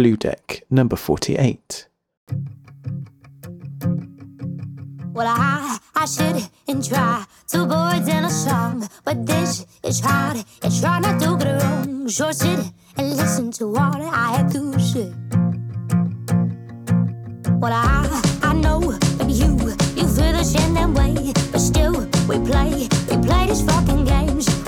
Blue Deck number 48. Well, I, I shouldn't try two boards and a song, but this is hard. It's hard not to get it wrong. Sure, sit and listen to what I have to say. Well, I, I know that you, you feel the same way, but still we play, we play these fucking games.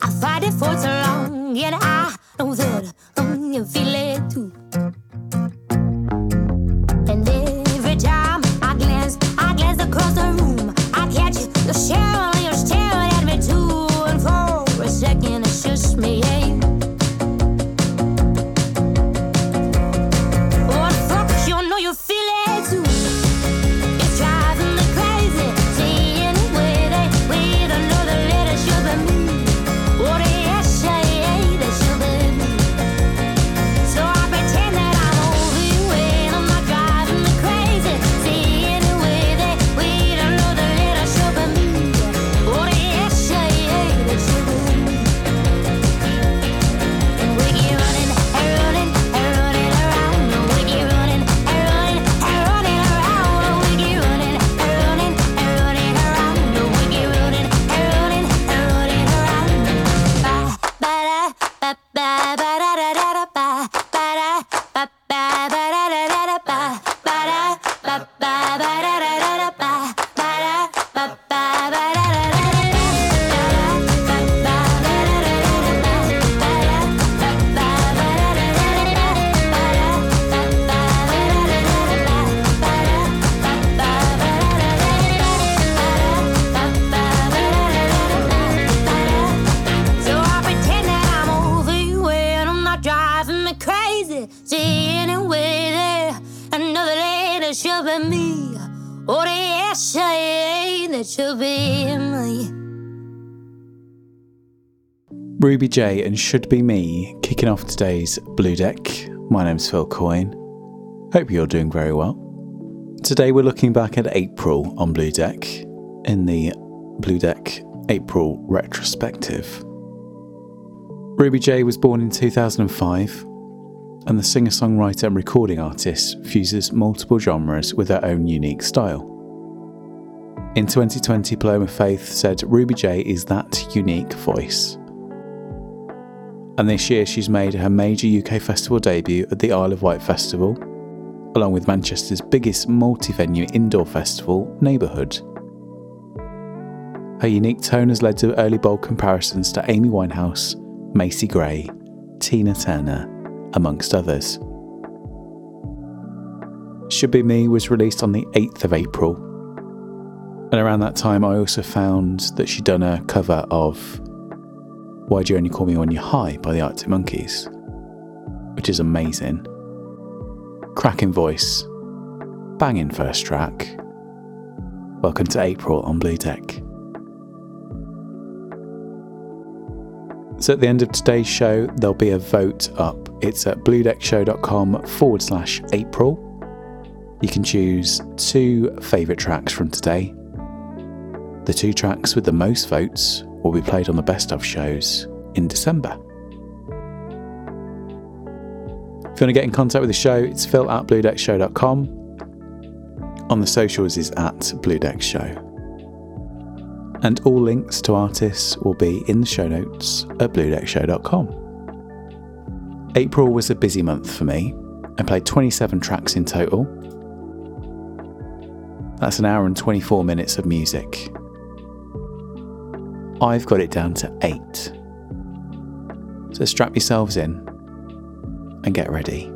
I fight it for so long, and I know that um, you feel it too. And every time I glance, I glance across the room, I catch you staring, Ruby J and Should Be Me kicking off today's Blue Deck. My name's Phil Coyne. Hope you're doing very well. Today we're looking back at April on Blue Deck in the Blue Deck April retrospective. Ruby J was born in 2005 and the singer songwriter and recording artist fuses multiple genres with her own unique style. In 2020, Paloma Faith said Ruby J is that unique voice. And this year, she's made her major UK festival debut at the Isle of Wight Festival, along with Manchester's biggest multi venue indoor festival, Neighbourhood. Her unique tone has led to early bold comparisons to Amy Winehouse, Macy Gray, Tina Turner, amongst others. Should Be Me was released on the 8th of April, and around that time, I also found that she'd done a cover of Why'd You Only Call Me When You're High by the Arctic Monkeys, which is amazing. Cracking voice, banging first track. Welcome to April on Blue Deck. So at the end of today's show, there'll be a vote up. It's at bluedeckshow.com forward slash April. You can choose two favourite tracks from today. The two tracks with the most votes will be played on the best of shows in December. If you want to get in contact with the show, it's phil at bluedeckshow.com. On the socials is at bluedeckshow. And all links to artists will be in the show notes at bluedeckshow.com. April was a busy month for me. I played 27 tracks in total. That's an hour and 24 minutes of music. I've got it down to eight. So strap yourselves in and get ready.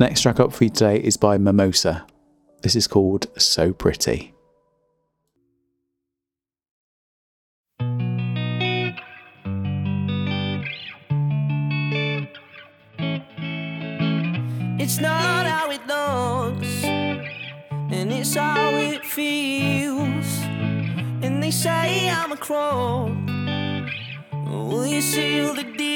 Next track up for you today is by Mimosa. This is called So Pretty. It's not how it looks, and it's how it feels. They say I'm a crook. Will you seal the deal?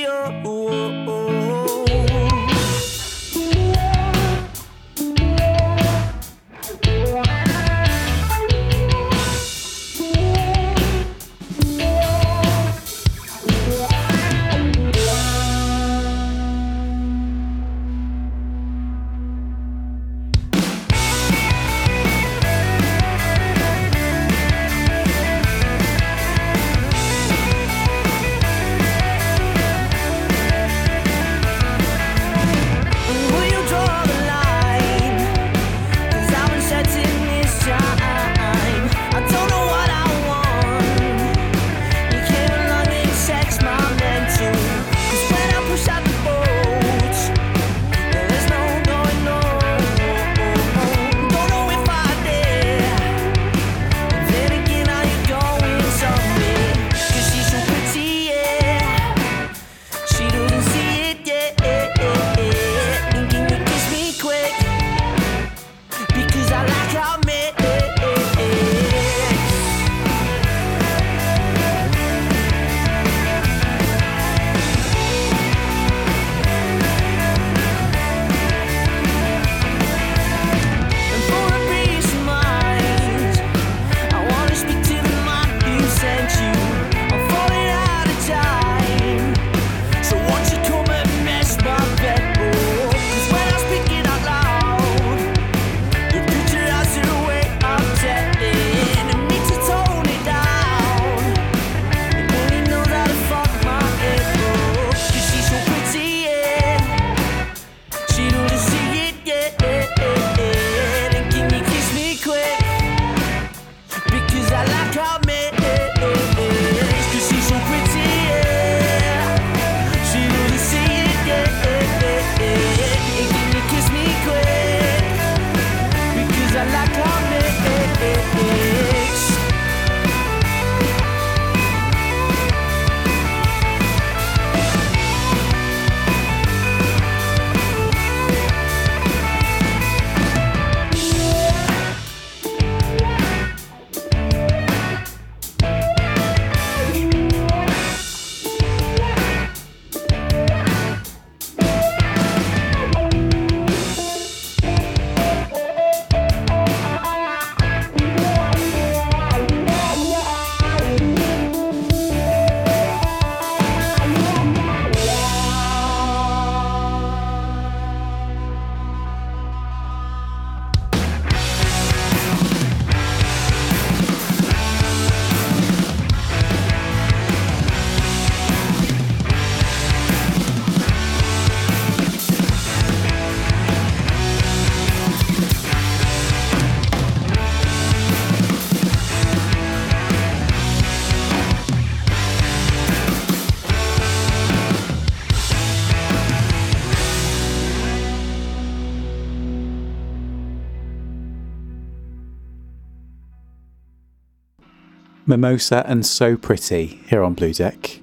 Mimosa and So Pretty here on Blue Deck.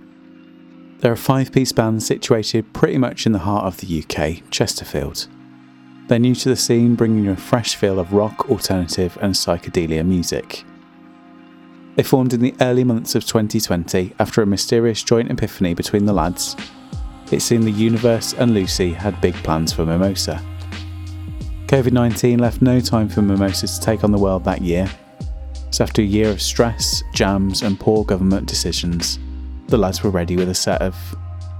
They're a five piece band situated pretty much in the heart of the UK, Chesterfield. They're new to the scene, bringing you a fresh feel of rock, alternative, and psychedelia music. They formed in the early months of 2020 after a mysterious joint epiphany between the lads. It seemed the universe and Lucy had big plans for Mimosa. COVID 19 left no time for Mimosa to take on the world that year, so after a year of stress, jams, and poor government decisions, the lads were ready with a set of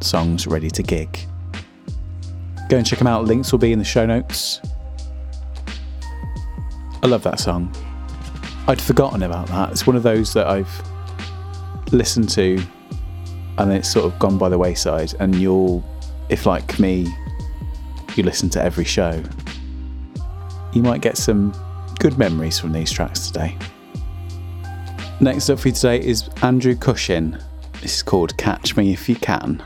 songs ready to gig. Go and check them out, links will be in the show notes. I love that song. I'd forgotten about that. It's one of those that I've listened to and it's sort of gone by the wayside. And you'll, if like me, you listen to every show, you might get some good memories from these tracks today. Next up for you today is Andrew Cushin. This is called Catch Me If You Can.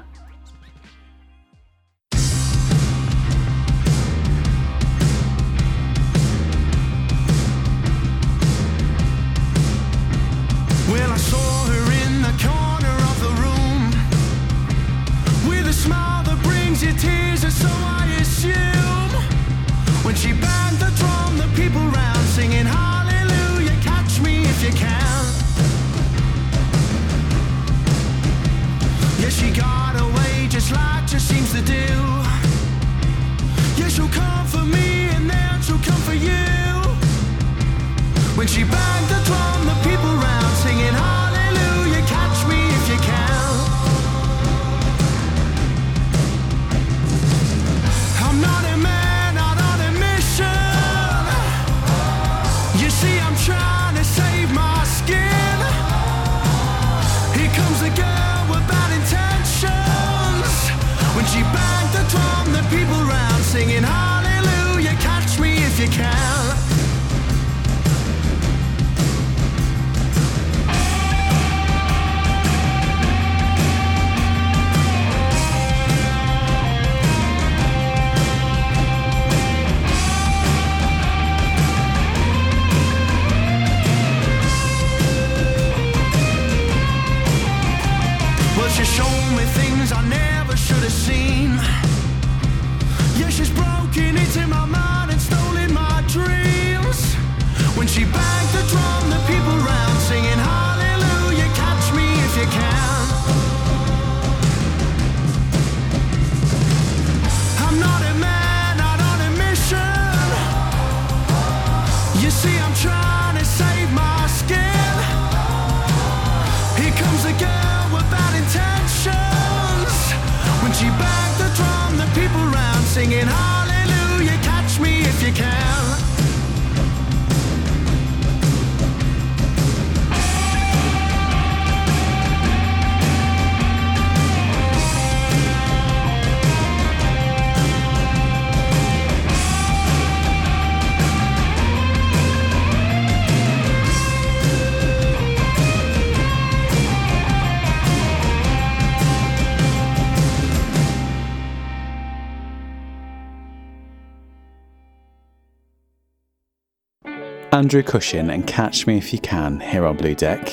Andrew Cushin and Catch Me If You Can here on Blue Deck.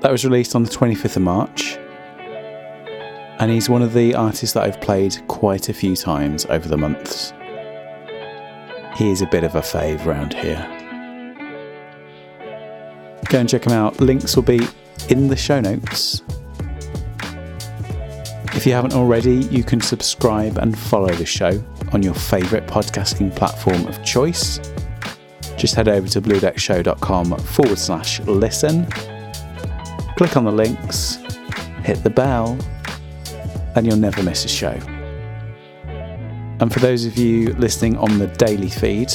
That was released on the 25th of March. And he's one of the artists that I've played quite a few times over the months. He is a bit of a fave around here. Go and check him out. Links will be in the show notes. If you haven't already, you can subscribe and follow the show on your favourite podcasting platform of choice. Just head over to bluedeckshow.com forward slash listen. Click on the links, hit the bell, and you'll never miss a show. And for those of you listening on the daily feed,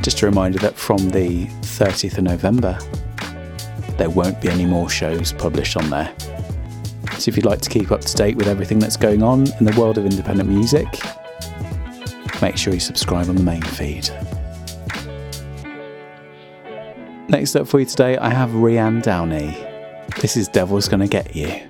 just a reminder that from the 30th of November, there won't be any more shows published on there. So if you'd like to keep up to date with everything that's going on in the world of independent music, make sure you subscribe on the main feed. Next up for you today, I have Rianne Downey. This is Devil's Gonna Get You.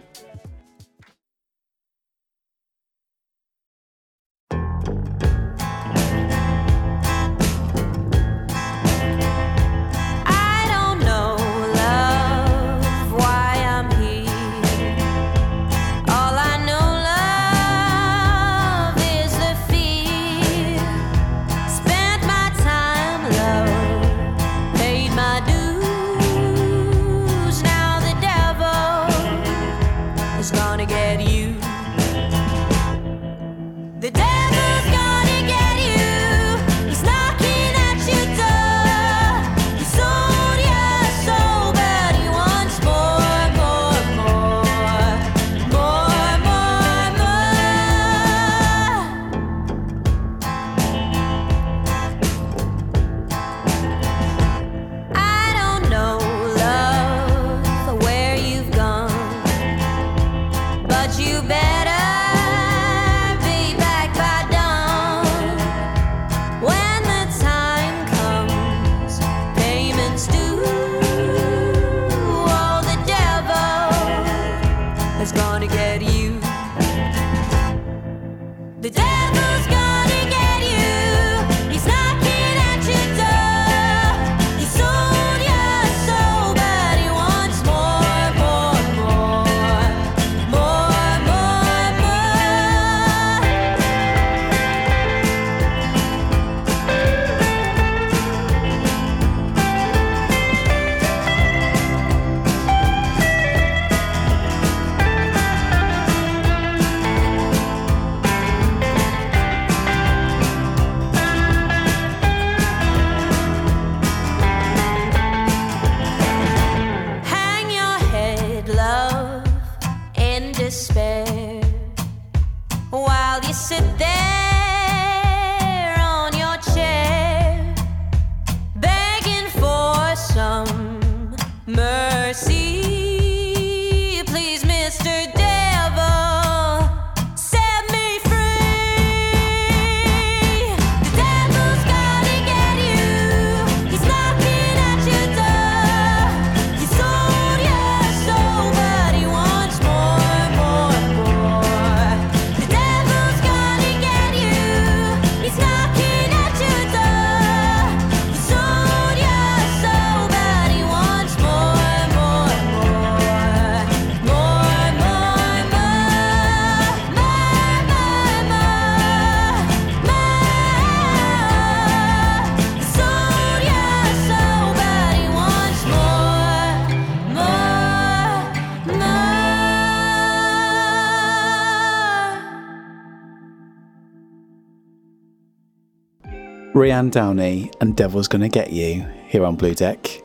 Downey and Devil's Gonna Get You here on Blue Deck.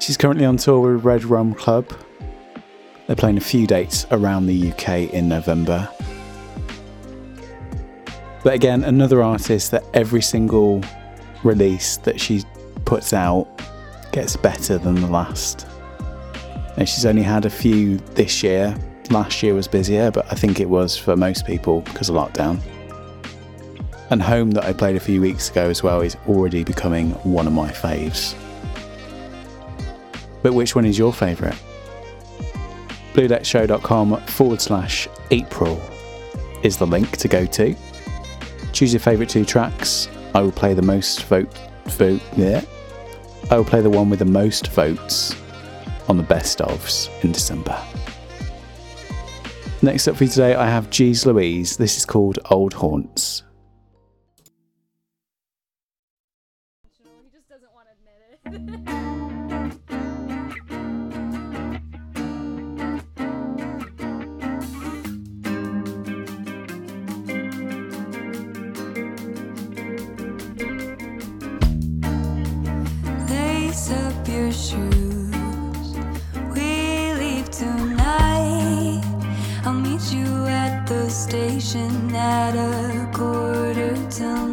She's currently on tour with Red Rum Club. They're playing a few dates around the UK in November. But again, another artist that every single release that she puts out gets better than the last. And she's only had a few this year. Last year was busier, but I think it was for most people because of lockdown. And Home, that I played a few weeks ago as well, is already becoming one of my faves. But which one is your favourite? BlueDeckShow.com forward slash April is the link to go to. Choose your favourite two tracks. I will play the most vote vote yeah. I will play the one with the most votes on the best ofs in December. Next up for you today, I have Geez Louise. This is called Old Haunts. At the station at a quarter till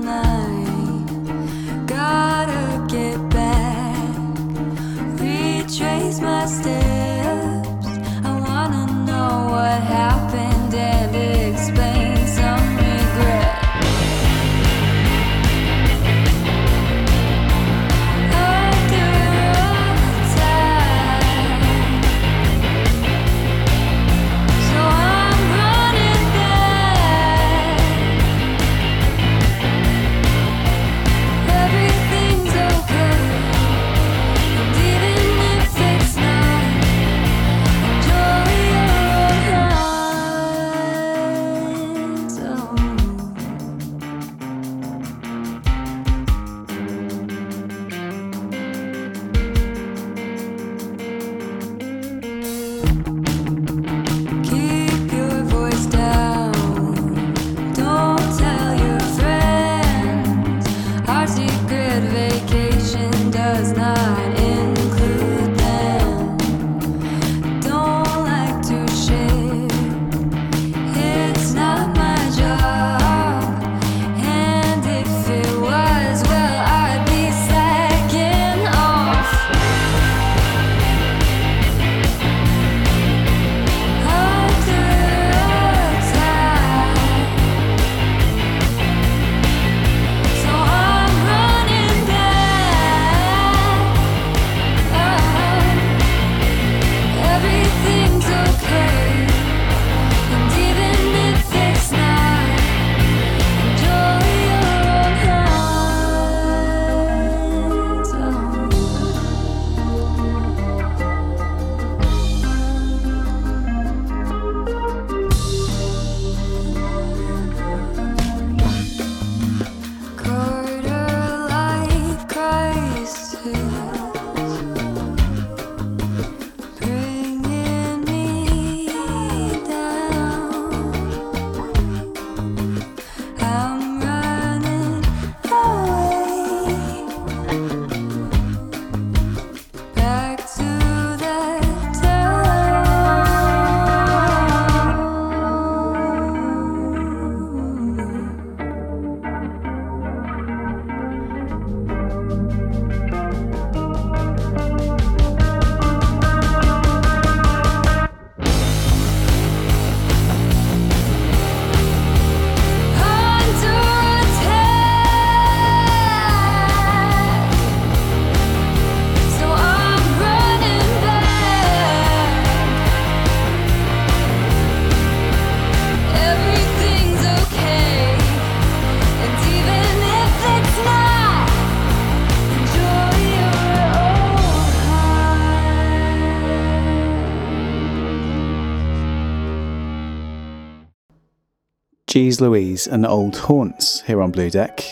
Geez Louise and Old Haunts here on Blue Deck.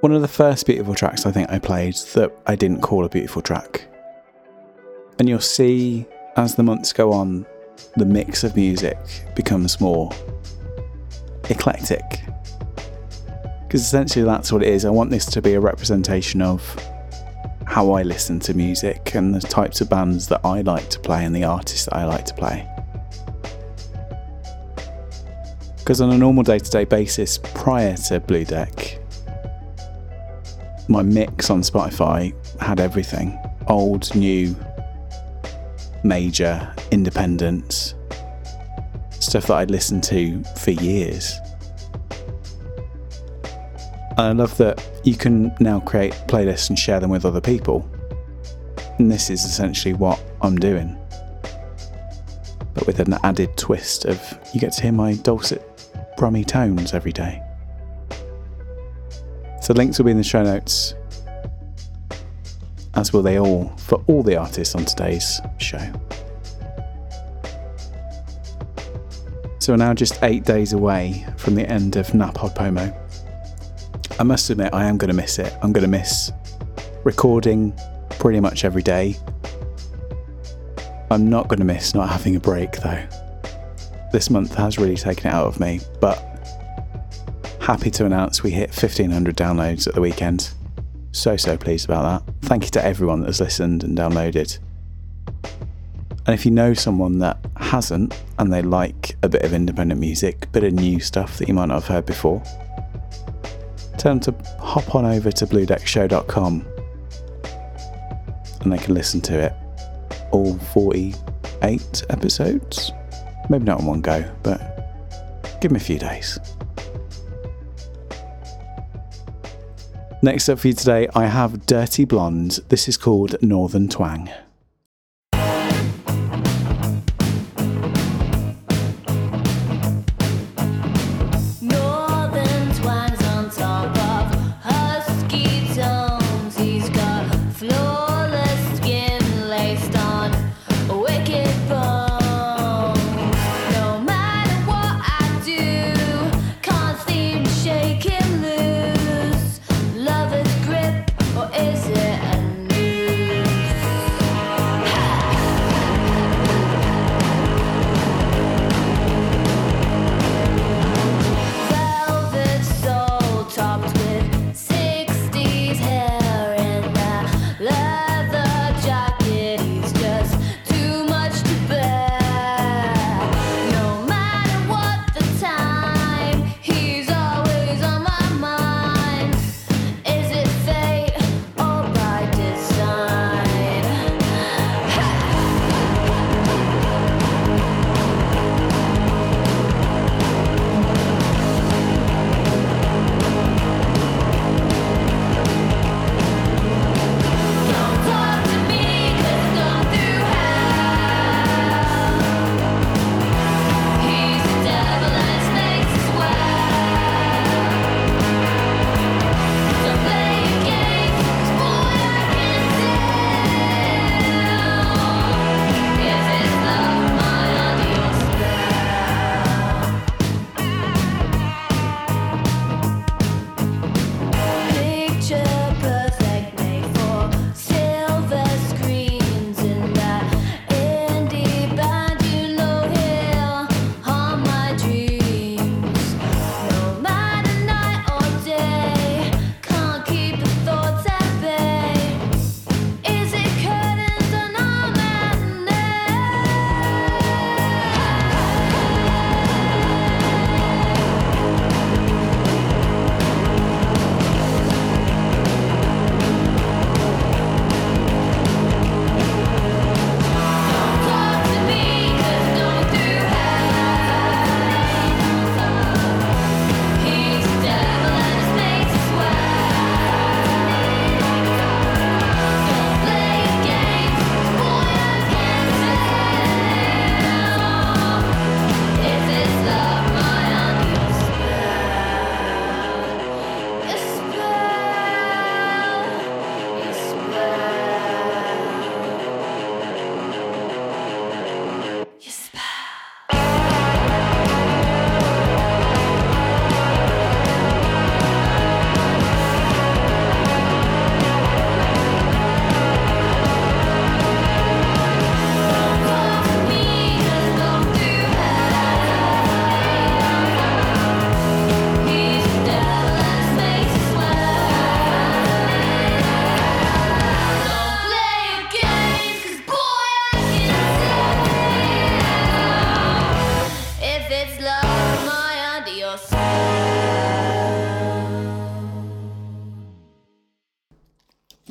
One of the first beautiful tracks I think I played that I didn't call a beautiful track. And you'll see as the months go on, the mix of music becomes more eclectic. Because essentially that's what it is. I want this to be a representation of how I listen to music and the types of bands that I like to play and the artists that I like to play. Because on a normal day to day basis, prior to Blue Deck, my mix on Spotify had everything old, new, major, independent, stuff that I'd listened to for years. I love that you can now create playlists and share them with other people. And this is essentially what I'm doing. But with an added twist of you get to hear my dulcet, brummy tones every day. So links will be in the show notes, as will they all for all the artists on today's show. So we're now just eight days away from the end of NaPodPoMo. I must admit, I am going to miss it. I'm going to miss recording pretty much every day. I'm not going to miss not having a break though. This month has really taken it out of me, but happy to announce we hit 1500 downloads at the weekend. So, so pleased about that. Thank you to everyone that has listened and downloaded. And if you know someone that hasn't and they like a bit of independent music, a bit of new stuff that you might not have heard before, tell them to hop on over to bluedeckshow.com and they can listen to it. All 48 episodes. Maybe not in one go, but give them a few days. Next up for you today, I have Dirty Blonde. This is called Northern Twang.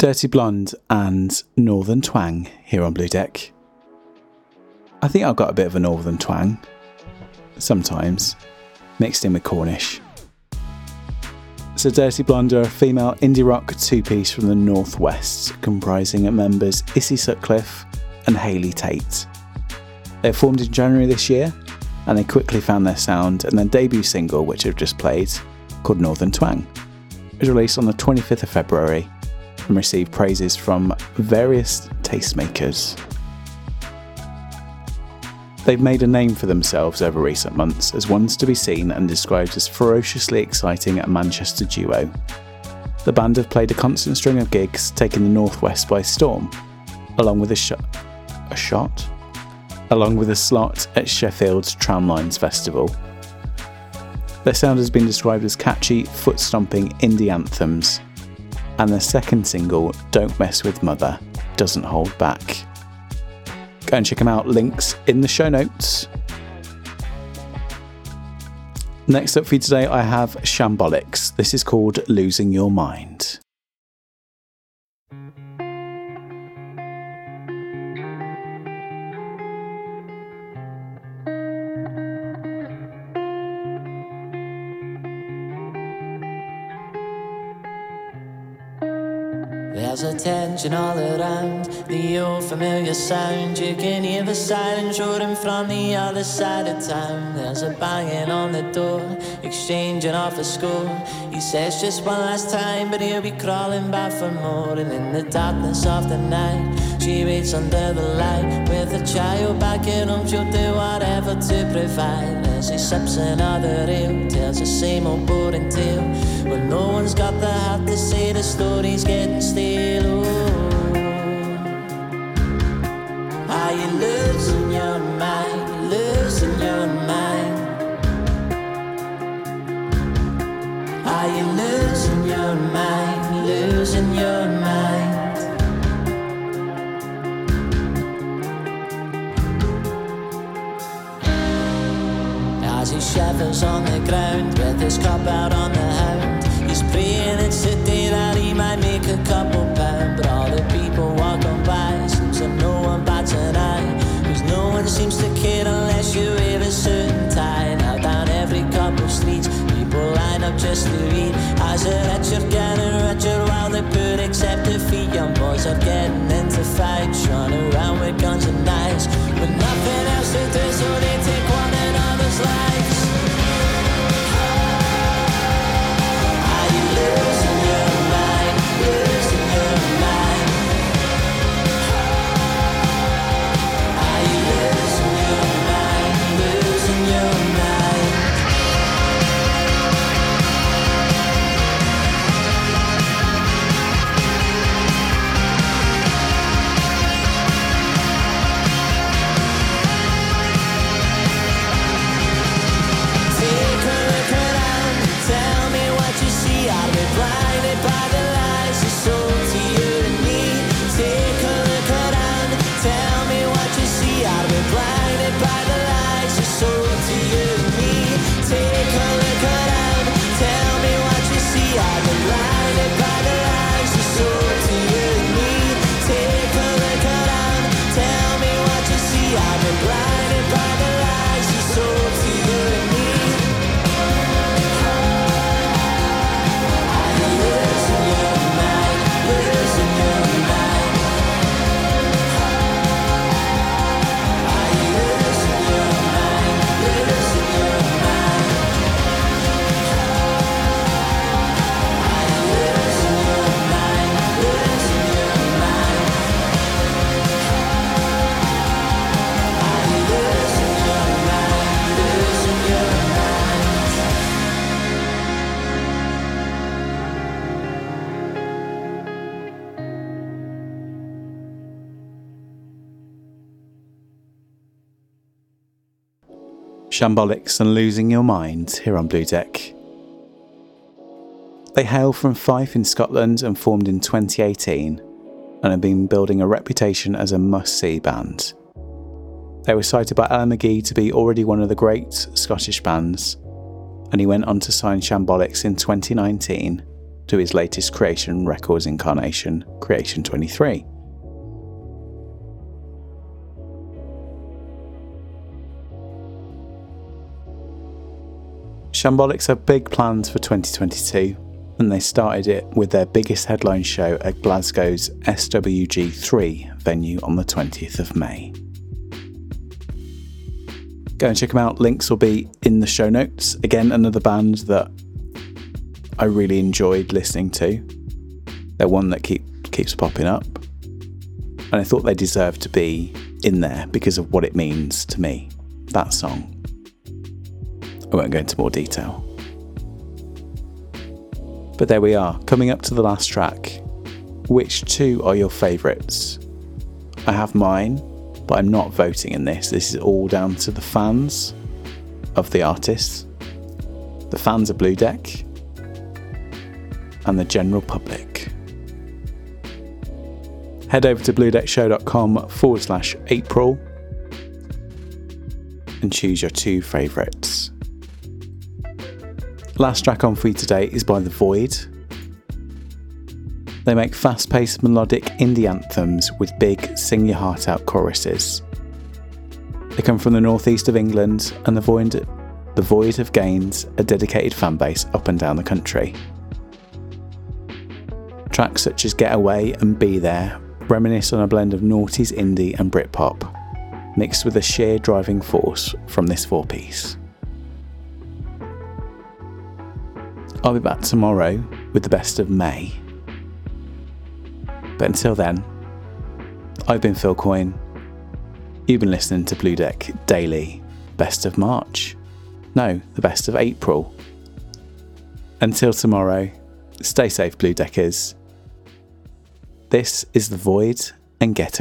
Dirty Blonde and Northern Twang here on Blue Deck. I think I've got a bit of a Northern Twang, sometimes, mixed in with Cornish. So, Dirty Blonde are a female indie rock two piece from the Northwest, comprising members Issy Sutcliffe and Hayley Tate. They formed in January this year, and they quickly found their sound, and their debut single, which I've just played, called Northern Twang, was released on the 25th of February and received praises from various tastemakers. They've made a name for themselves over recent months as ones to be seen and described as ferociously exciting a Manchester duo. The band have played a constant string of gigs, taking the Northwest by storm, along with a shot. A shot? Along with a slot at Sheffield's Tramlines Festival. Their sound has been described as catchy, foot stomping indie anthems, and their second single, Don't Mess with Mother, doesn't hold back. Go and check them out, links in the show notes. Next up for you today, I have Shambolics. This is called Losing Your Mind. There's attention all around, the old familiar sound. You can hear the silence roaring from the other side of town. There's a banging on the door, exchanging off a score. He says just one last time, but he'll be crawling back for more. And in the darkness of the night, she waits under the light. With a child back at home, she'll do whatever to provide. As he sips another ale, tells the same old boring tale. But no one's got the heart to say the story's getting stale. Oh. Ah, Are you losing your mind? Losing your mind? Ah, Are you losing your mind? Losing your mind? As he shivers on the ground with his cup out on line up just to eat. As the rich are getting richer while the defeat, young boys are getting into fights, running around with guns and knives, with nothing else to do, so they take one another's lives. Shambolics and Losing Your Mind here on Blue Deck. They hail from Fife in Scotland and formed in 2018 and have been building a reputation as a must see band. They were cited by Alan McGee to be already one of the great Scottish bands, and he went on to sign Shambolics in 2019 to his latest Creation Records incarnation, Creation 23. Shambolics have big plans for 2022, and they started it with their biggest headline show at Glasgow's SWG3 venue on the 20th of May. Go and check them out. Links will be in the show notes. Again, another band that I really enjoyed listening to. They're one that keep, keeps popping up. And I thought they deserved to be in there because of what it means to me, that song. I won't go into more detail. But there we are, coming up to the last track. Which two are your favourites? I have mine, but I'm not voting in this. This is all down to the fans of the artists, the fans of Blue Deck, and the general public. Head over to bluedeckshow.com forward slash April and choose your two favourites. Last track on for you today is by The Voyd. They make fast paced melodic indie anthems with big sing your heart out choruses. They come from the northeast of England, and The Voyd, the Voyd have gained a dedicated fan base up and down the country. Tracks such as Get Away and Be There reminisce on a blend of noughties indie and Britpop, mixed with a sheer driving force from this four piece. I'll be back tomorrow with the best of May. But until then, I've been Phil Coyne. You've been listening to Blue Deck Daily, best of March. No, the best of April. Until tomorrow, stay safe, Blue Deckers. This is The Voyd and Get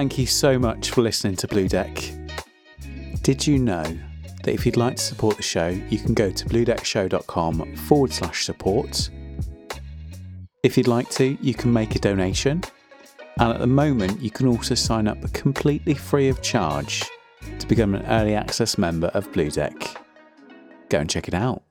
Thank you so much for listening to Blue Deck. Did you know that if you'd like to support the show, you can go to bluedeckshow.com forward slash support. If you'd like to, you can make a donation. And at the moment, you can also sign up completely free of charge to become an early access member of Blue Deck. Go and check it out.